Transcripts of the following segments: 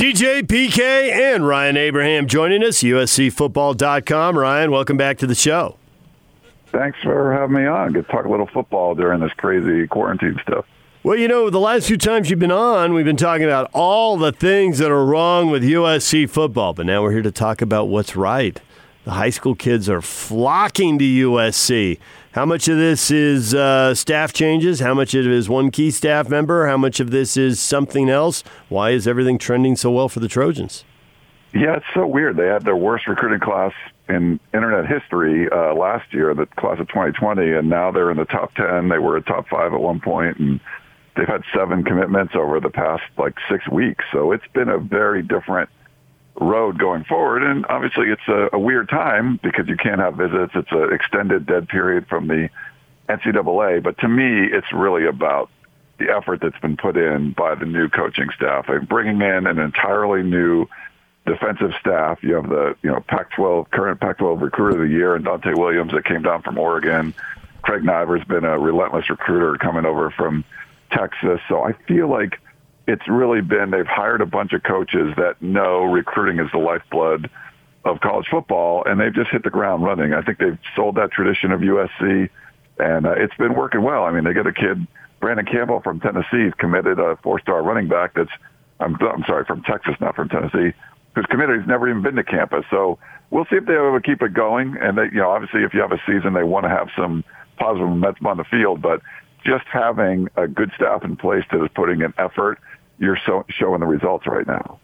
DJ PK and Ryan Abraham joining us, USCFootball.com. Ryan, welcome back to the show. Thanks for having me on. Get to talk a little football during this crazy quarantine stuff. Well, you know, the last few times you've been on, we've been talking about all the things that are wrong with USC football, but now we're here to talk about what's right. The high school kids are flocking to USC. How much of this is uh, staff changes? How much of it is one key staff member? How much of this is something else? Why is everything trending so well for the Trojans? Yeah, it's so weird. They had their worst recruiting class in internet history uh, last year, the class of 2020, and now they're in the top 10. They were a top five at one point, and they've had seven commitments over the past like six weeks. So it's been a very different road going forward. And obviously it's a, a weird time because you can't have visits. It's an extended dead period from the NCAA. But to me, it's really about the effort that's been put in by the new coaching staff. Like bringing in an entirely new defensive staff. You have the you know Pac-12 current Pac-12 recruiter of the year and Donte Williams that came down from Oregon. Craig Naivar's been a relentless recruiter coming over from Texas. So I feel like it's really been they've hired a bunch of coaches that know recruiting is the lifeblood of college football, and they've just hit the ground running. I think they've sold that tradition of USC, and uh, it's been working well. I mean, they get a kid, Brandon Campbell from Tennessee, committed a four-star running back. That's I'm, I'm sorry, from Texas, not from Tennessee, who's committed. He's never even been to campus. So we'll see if they to keep it going. And they, you know, obviously, if you have a season, they want to have some positive momentum on the field, but just having a good staff in place that is putting in effort, you're so, showing the results right now.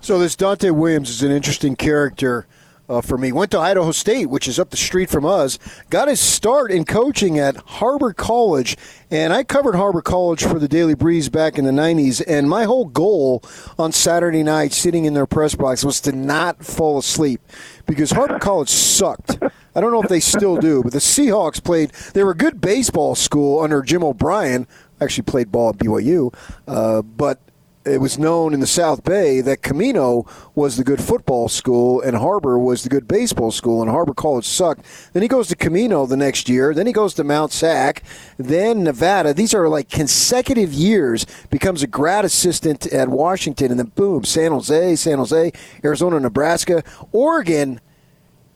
So this Donte Williams is an interesting character uh, for me. Went to Idaho State, which is up the street from us. Got his start in coaching at Harbor College, and I covered Harbor College for the Daily Breeze back in the '90s. And my whole goal on Saturday night, sitting in their press box, was to not fall asleep because Harbor College sucked. I don't know if they still do, but the Seahawks played. They were a good baseball school under Jim O'Brien. Actually, played ball at BYU, uh, but it was known in the South Bay that Camino was the good football school and Harbor was the good baseball school, and Harbor College sucked. Then he goes to Camino the next year. Then he goes to Mount Sac, then Nevada. These are like consecutive years. Becomes a grad assistant at Washington, and then boom, San Jose, San Jose, Arizona, Nebraska, Oregon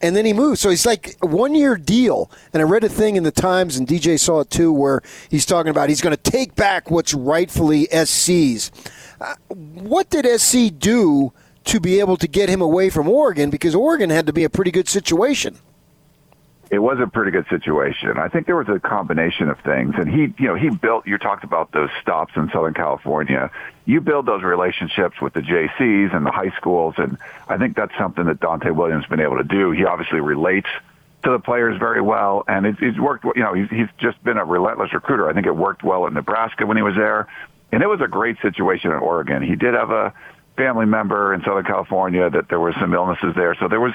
and then he moves. So he's like one year deal. And I read a thing in the Times, and DJ saw it too, where he's talking about he's going to take back what's rightfully SC's. Uh, what did SC do to be able to get him away from Oregon? Because Oregon had to be a pretty good situation it was a pretty good situation. I think there was a combination of things, and he, you know, he built. You talked about those stops in Southern California. You build those relationships with the JCs and the high schools, and I think that's something that Donte Williams has been able to do. He obviously relates to the players very well, and it, it's worked. You know, he's, he's just been a relentless recruiter. I think it worked well in Nebraska when he was there, and it was a great situation in Oregon. He did have a family member in Southern California that there were some illnesses there, so there was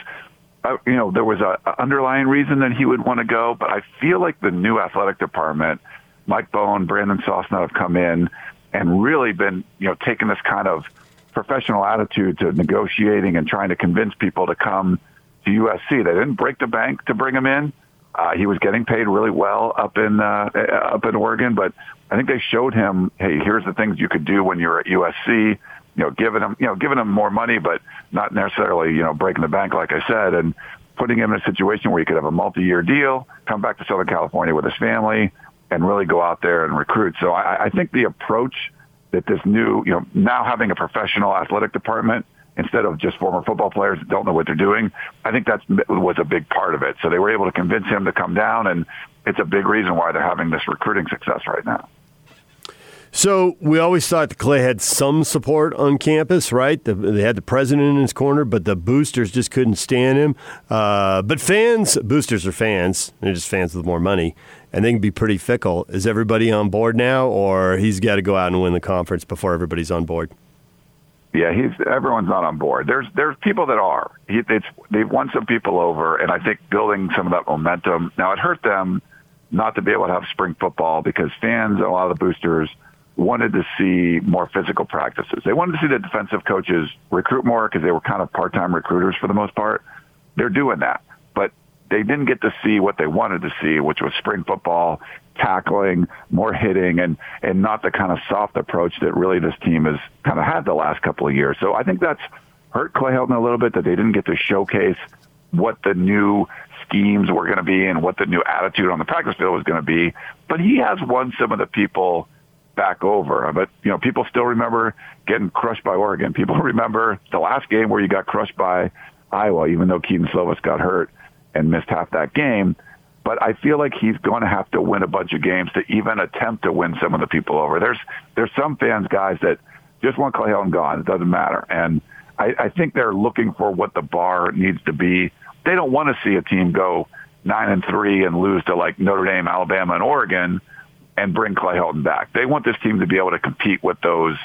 uh, you know, there was a, a underlying reason that he would want to go, but I feel like the new athletic department, Mike Bohn, Brandon Sosna have come in and really been, you know, taking this kind of professional attitude to negotiating and trying to convince people to come to USC. They didn't break the bank to bring him in. Uh, he was getting paid really well up in uh, up in Oregon, but I think they showed him, hey, here's the things you could do when you're at USC you know, giving him, you know, giving him more money, but not necessarily, you know, breaking the bank, like I said, and putting him in a situation where he could have a multi-year deal, come back to Southern California with his family, and really go out there and recruit. So I, I think the approach that this new, you know, now having a professional athletic department instead of just former football players that don't know what they're doing, I think that was a big part of it. So they were able to convince him to come down, and it's a big reason why they're having this recruiting success right now. So we always thought the Clay had some support on campus, right? The, they had the president in his corner, but the boosters just couldn't stand him. Uh, but fans, boosters are fans. They're just fans with more money, and they can be pretty fickle. Is everybody on board now, or he's got to go out and win the conference before everybody's on board? Yeah, he's everyone's not on board. There's there's people that are. He, it's they've won some people over, and I think building some of that momentum. Now it hurt them not to be able to have spring football because fans, a lot of the boosters wanted to see more physical practices. They wanted to see the defensive coaches recruit more because they were kind of part-time recruiters for the most part. They're doing that. But they didn't get to see what they wanted to see, which was spring football, tackling, more hitting, and and not the kind of soft approach that really this team has kind of had the last couple of years. So I think that's hurt Clay Helton a little bit that they didn't get to showcase what the new schemes were going to be and what the new attitude on the practice field was going to be. But he has won some of the people back over. But, you know, people still remember getting crushed by Oregon. People remember the last game where you got crushed by Iowa, even though Kedon Slovis got hurt and missed half that game. But I feel like he's going to have to win a bunch of games to even attempt to win some of the people over. There's there's some fans, guys, that just want Clay Helton gone. It doesn't matter. And I, I think they're looking for what the bar needs to be. They don't want to see a team go nine and three and lose to like Notre Dame, Alabama, and Oregon and bring Clay Helton back. They want this team to be able to compete with those,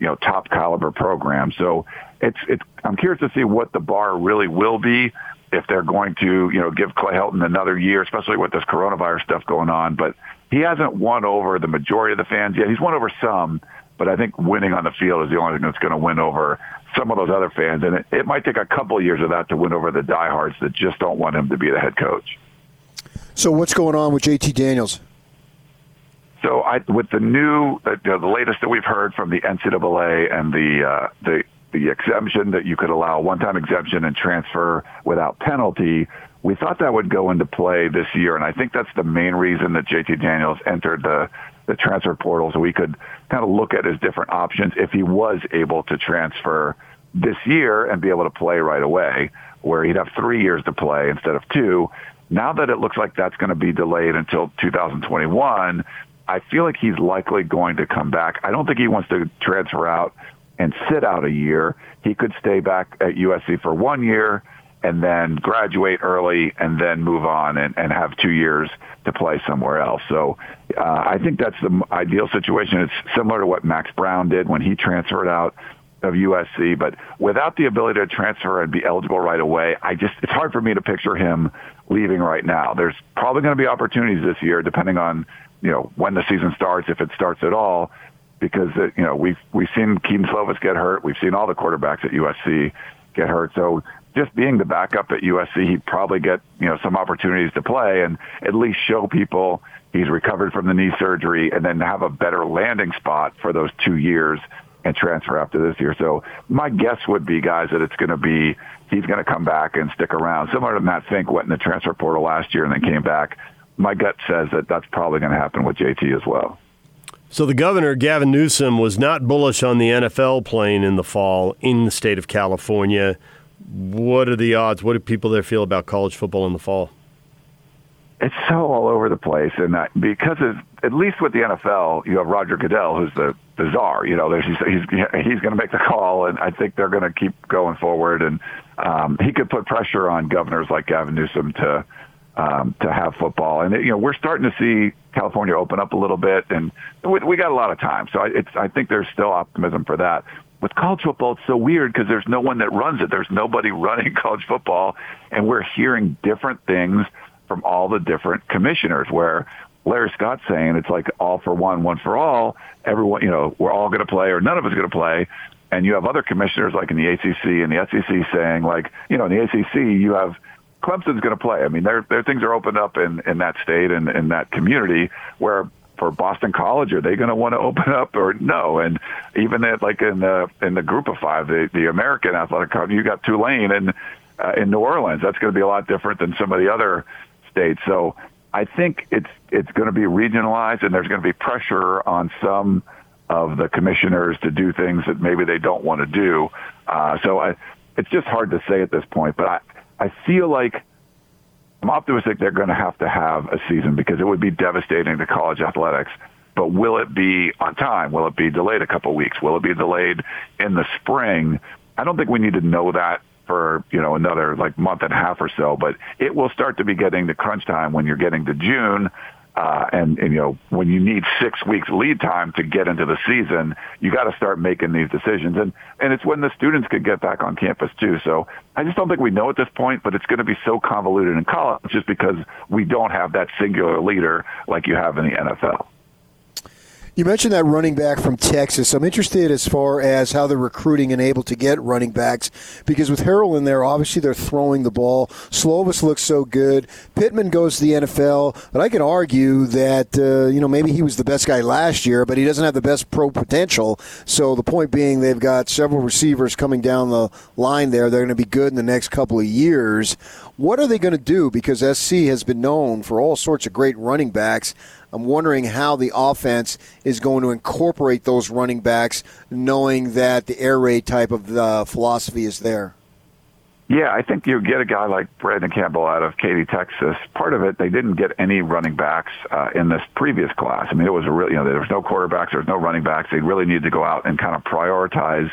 you know, top caliber programs. So it's it's I'm curious to see what the bar really will be if they're going to, you know, give Clay Helton another year, especially with this coronavirus stuff going on. But he hasn't won over the majority of the fans yet. He's won over some, but I think winning on the field is the only thing that's going to win over some of those other fans. And it, it might take a couple years of that to win over the diehards that just don't want him to be the head coach. So what's going on with JT Daniels? So I, with the new, uh, the latest that we've heard from the NCAA and the uh, the the exemption that you could allow one-time exemption and transfer without penalty, we thought that would go into play this year, and I think that's the main reason that JT Daniels entered the the transfer portal, so we could kind of look at his different options if he was able to transfer this year and be able to play right away, where he'd have three years to play instead of two. Now that it looks like that's going to be delayed until 2021, I feel like he's likely going to come back. I don't think he wants to transfer out and sit out a year. He could stay back at USC for one year and then graduate early and then move on and, and have two years to play somewhere else. So uh, I think that's the ideal situation. It's similar to what Max Browne did when he transferred out of USC, but without the ability to transfer and be eligible right away, I just it's hard for me to picture him leaving right now. There's probably going to be opportunities this year, depending on you know when the season starts, if it starts at all, because uh, you know we've we've seen Kedon Slovis get hurt, we've seen all the quarterbacks at USC get hurt, so just being the backup at USC, he'd probably get you know some opportunities to play and at least show people he's recovered from the knee surgery, and then have a better landing spot for those two years and transfer after this year. So my guess would be, guys, that it's going to be he's going to come back and stick around, similar to Matt Fink went in the transfer portal last year and then came back. My gut says that that's probably going to happen with JT as well. So the governor, Gavin Newsom, was not bullish on the NFL playing in the fall in the state of California. What are the odds? What do people there feel about college football in the fall? It's so all over the place, and that, because of, at least with the NFL, you have Roger Goodell, who's the, the czar. You know, he's he's, he's going to make the call, and I think they're going to keep going forward. And um, he could put pressure on governors like Gavin Newsom to um, to have football. And you know, we're starting to see California open up a little bit, and we, we got a lot of time. So it's I think there's still optimism for that. With college football, it's so weird because there's no one that runs it. There's nobody running college football, and we're hearing different things from all the different commissioners. Where Larry Scott's saying it's like all for one, one for all. Everyone, you know, we're all going to play, or none of us going to play. And you have other commissioners like in the ACC and the SEC saying, like, you know, in the ACC, you have Clemson's going to play. I mean, their their things are opened up in in that state and in that community where for Boston College, are they going to want to open up or no? And even at like in the in the group of five, the the American Athletic Conference, you got Tulane and uh, in New Orleans. That's going to be a lot different than some of the other states. So I think it's it's going to be regionalized, and there's going to be pressure on some of the commissioners to do things that maybe they don't want to do. Uh, so I, it's just hard to say at this point. But I I feel like I'm optimistic they're going to have to have a season because it would be devastating to college athletics. But will it be on time? Will it be delayed a couple of weeks? Will it be delayed in the spring? I don't think we need to know that for you know another like month and a half or so. But it will start to be getting to crunch time when you're getting to June. Uh, and, and, you know, when you need six weeks lead time to get into the season, you got to start making these decisions. And, and it's when the students could get back on campus too. So I just don't think we know at this point, but it's going to be so convoluted in college just because we don't have that singular leader like you have in the NFL. You mentioned that running back from Texas. I'm interested as far as how they're recruiting and able to get running backs because with Harrell in there, obviously they're throwing the ball. Slovis looks so good. Pittman goes to the NFL, but I can argue that uh, you know maybe he was the best guy last year, but he doesn't have the best pro potential. So the point being, they've got several receivers coming down the line there. They're going to be good in the next couple of years. What are they going to do? Because SC has been known for all sorts of great running backs. I'm wondering how the offense is going to incorporate those running backs, knowing that the air raid type of uh, philosophy is there. Yeah, I think you get a guy like Brandon Campbell out of Katy, Texas. Part of it, they didn't get any running backs uh, in this previous class. I mean, it was a really, you know, there was no quarterbacks, there was no running backs. They really needed to go out and kind of prioritize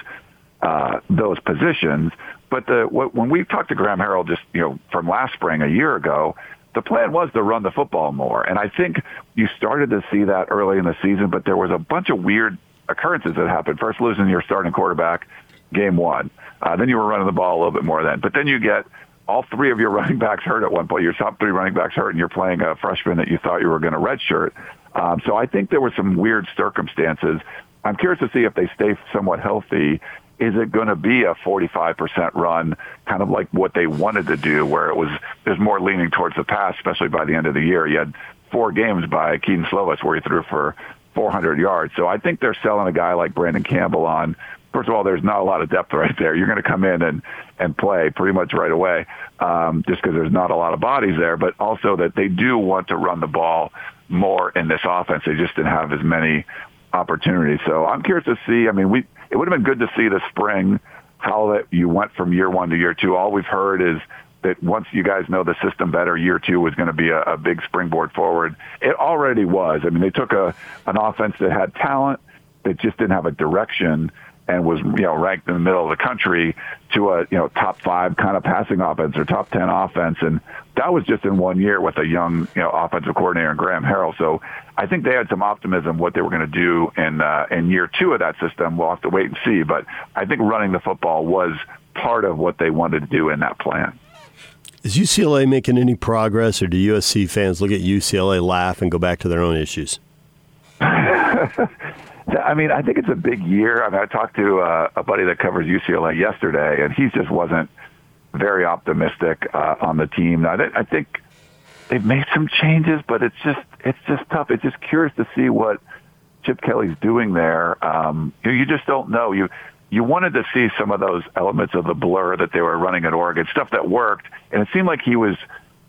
uh, those positions. But the, when we talked to Graham Harrell just, you know, from last spring, a year ago, the plan was to run the football more. And I think you started to see that early in the season, but there was a bunch of weird occurrences that happened. First, losing your starting quarterback game one. Uh, then you were running the ball a little bit more then. But then you get all three of your running backs hurt at one point. Your top three running backs hurt, and you're playing a freshman that you thought you were going to redshirt. Um, so I think there were some weird circumstances. I'm curious to see if they stay somewhat healthy is it going to be a 45% run, kind of like what they wanted to do, where it was there's more leaning towards the pass, especially by the end of the year. You had four games by Kedon Slovis where he threw for 400 yards. So I think they're selling a guy like Brandon Campbell on. First of all, there's not a lot of depth right there. You're going to come in and and play pretty much right away, um, just because there's not a lot of bodies there. But also that they do want to run the ball more in this offense. They just didn't have as many opportunities. So I'm curious to see. I mean, we it would have been good to see this spring how that you went from year one to year two. All we've heard is that once you guys know the system better, year two was going to be a, a big springboard forward. It already was. I mean, they took a an offense that had talent that just didn't have a direction and was you know ranked in the middle of the country to a you know top five kind of passing offense or top ten offense, and that was just in one year with a young you know offensive coordinator and Graham Harrell. So I think they had some optimism what they were going to do in uh, in year two of that system. We'll have to wait and see, but I think running the football was part of what they wanted to do in that plan. Is UCLA making any progress, or do USC fans look at UCLA, laugh, and go back to their own issues? I mean, I think it's a big year. I mean, I talked to uh, a buddy that covers UCLA yesterday, and he just wasn't very optimistic uh, on the team. Now, I think they've made some changes, but it's just it's just tough. It's just curious to see what Chip Kelly's doing there. Um, you, you just don't know. You you wanted to see some of those elements of the blur that they were running at Oregon, stuff that worked, and it seemed like he was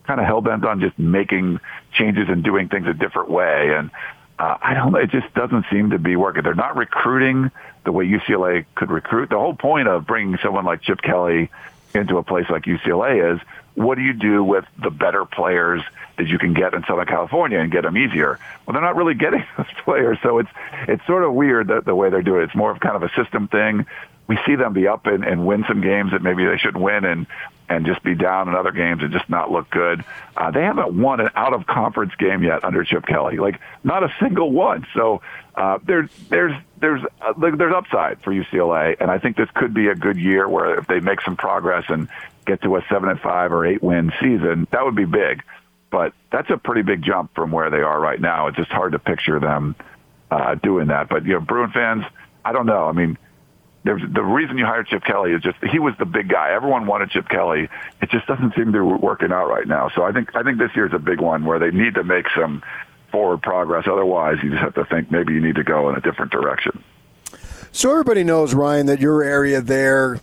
kind of hell bent on just making changes and doing things a different way. And uh, I don't know. It just doesn't seem to be working. They're not recruiting the way UCLA could recruit. The whole point of bringing someone like Chip Kelly into a place like UCLA is what do you do with the better players that you can get in Southern California and get them easier? Well, they're not really getting those players, so it's it's sort of weird that the way they're doing it. It's more of kind of a system thing. We see them be up and, and win some games that maybe they shouldn't win, and and just be down in other games and just not look good. Uh, they haven't won an out of conference game yet under Chip Kelly, like not a single one. So uh, there's there's there's uh, there's upside for UCLA, and I think this could be a good year where if they make some progress and get to a seven and five or eight win season, that would be big. But that's a pretty big jump from where they are right now. It's just hard to picture them uh, doing that. But you know, Bruin fans, I don't know. I mean, there's the reason you hired Chip Kelly is just he was the big guy. Everyone wanted Chip Kelly. It just doesn't seem to be working out right now. So I think I think this year's a big one where they need to make some forward progress. Otherwise, you just have to think maybe you need to go in a different direction. So everybody knows Ryan that your area there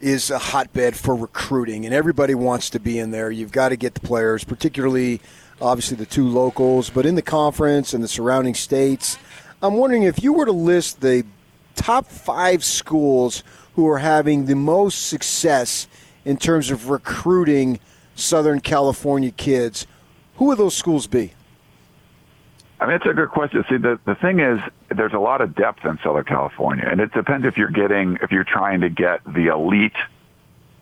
is a hotbed for recruiting, and everybody wants to be in there. You've got to get the players, particularly obviously the two locals, but in the conference and the surrounding states. I'm wondering if you were to list the top five schools who are having the most success in terms of recruiting Southern California kids, who would those schools be? I mean, it's a good question. See, the, the thing is, there's a lot of depth in Southern California, and it depends if you're getting, if you're trying to get the elite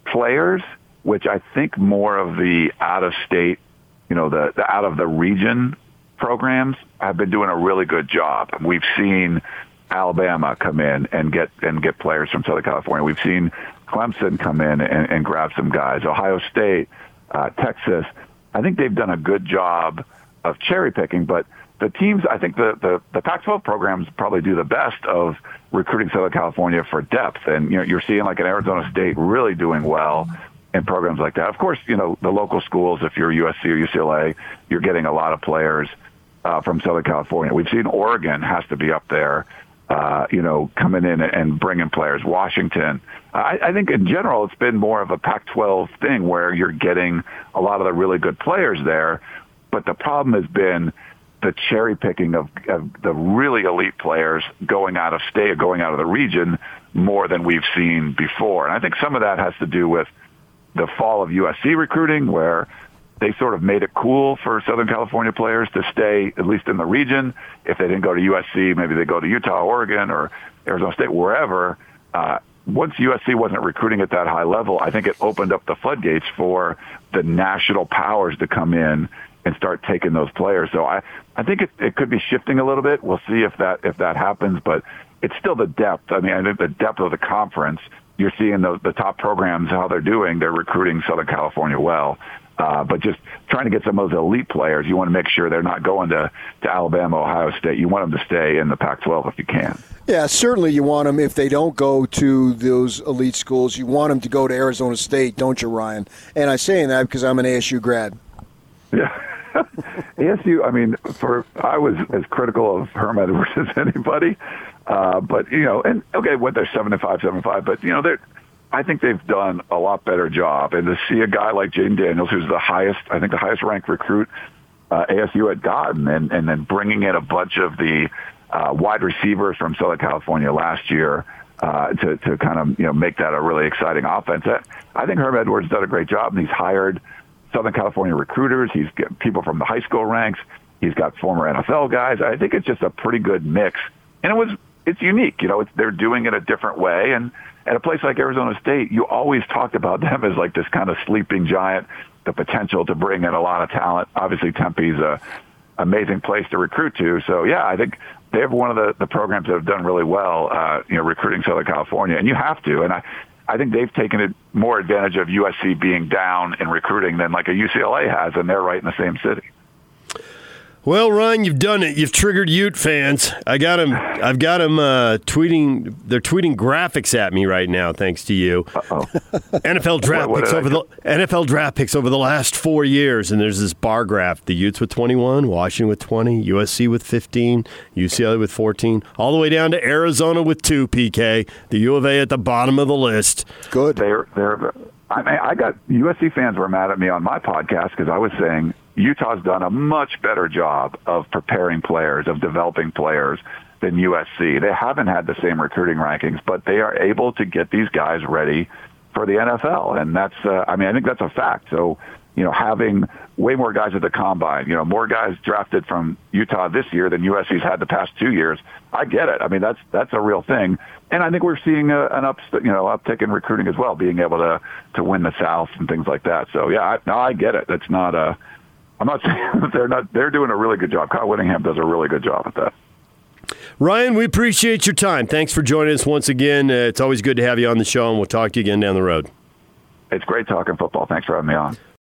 players, which I think more of the out of state, you know, the, the out of the region programs have been doing a really good job. We've seen Alabama come in and get and get players from Southern California. We've seen Clemson come in and, and grab some guys. Ohio State, uh, Texas. I think they've done a good job of cherry picking, but the teams, I think the, the, the Pac-12 programs probably do the best of recruiting Southern California for depth. And, you know, you're seeing like an Arizona State really doing well in programs like that. Of course, you know, the local schools, if you're USC or UCLA, you're getting a lot of players uh, from Southern California. We've seen Oregon has to be up there, uh, you know, coming in and bringing players. Washington. I, I think in general, it's been more of a Pac-12 thing where you're getting a lot of the really good players there. But the problem has been the cherry picking of, of the really elite players going out of state, going out of the region more than we've seen before. And I think some of that has to do with the fall of USC recruiting where they sort of made it cool for Southern California players to stay at least in the region. If they didn't go to USC, maybe they go to Utah, Oregon, or Arizona State, wherever. Uh, once USC wasn't recruiting at that high level, I think it opened up the floodgates for the national powers to come in and start taking those players. So I, I think it, it could be shifting a little bit. We'll see if that if that happens, but it's still the depth. I mean, I think the depth of the conference. You're seeing the, the top programs how they're doing. They're recruiting Southern California well. Uh, but just trying to get some of those elite players, you want to make sure they're not going to, to Alabama, Ohio State. You want them to stay in the Pac-12 if you can. Yeah, certainly you want them, if they don't go to those elite schools, you want them to go to Arizona State, don't you, Ryan? And I'm saying that because I'm an ASU grad. Yeah. ASU, I mean, for I was as critical of Herm Edwards as anybody, uh, but you know, and okay, what they're seven and five, seven and five, but you know, they're. I think they've done a lot better job, and to see a guy like Jayden Daniels, who's the highest, I think the highest ranked recruit uh, ASU had gotten, and and then bringing in a bunch of the uh, wide receivers from Southern California last year. Uh, to to kind of you know make that a really exciting offense. I think Herm Edwards has done a great job, and he's hired Southern California recruiters. He's got people from the high school ranks. He's got former NFL guys. I think it's just a pretty good mix, and it was it's unique. You know, it's, they're doing it a different way. And at a place like Arizona State, you always talked about them as like this kind of sleeping giant, the potential to bring in a lot of talent. Obviously, Tempe's a amazing place to recruit to. So yeah, I think they have one of the, the programs that have done really well, uh, you know, recruiting Southern California, and you have to. And I, I think they've taken it more advantage of USC being down in recruiting than like a UCLA has, and they're right in the same city. Well, Ryan, you've done it. You've triggered Ute fans. I got them. I've got them uh, tweeting. They're tweeting graphics at me right now, thanks to you. Uh-oh. NFL draft What- what picks over the NFL draft picks over the last four years, and there's this bar graph: the Utes with 21, Washington with 20, USC with 15, UCLA with 14, all the way down to Arizona with two. PK, the U of A at the bottom of the list. Good. They're they're. I mean, I got USC fans were mad at me on my podcast because I was saying Utah's done a much better job of preparing players, of developing players than USC. They haven't had the same recruiting rankings, but they are able to get these guys ready for the NFL, and that's. Uh, I mean, I think that's a fact. So, you know, having way more guys at the combine, you know, more guys drafted from Utah this year than USC's had the past two years. I get it. I mean, that's that's a real thing, and I think we're seeing a, an up, you know, uptick in recruiting as well, being able to to win the South and things like that. So, yeah, I, no, I get it. That's not a. I'm not saying that they're not. They're doing a really good job. Kyle Whittingham does a really good job at that. Ryan, we appreciate your time. Thanks for joining us once again. Uh, it's always good to have you on the show, and we'll talk to you again down the road. It's great talking football. Thanks for having me on.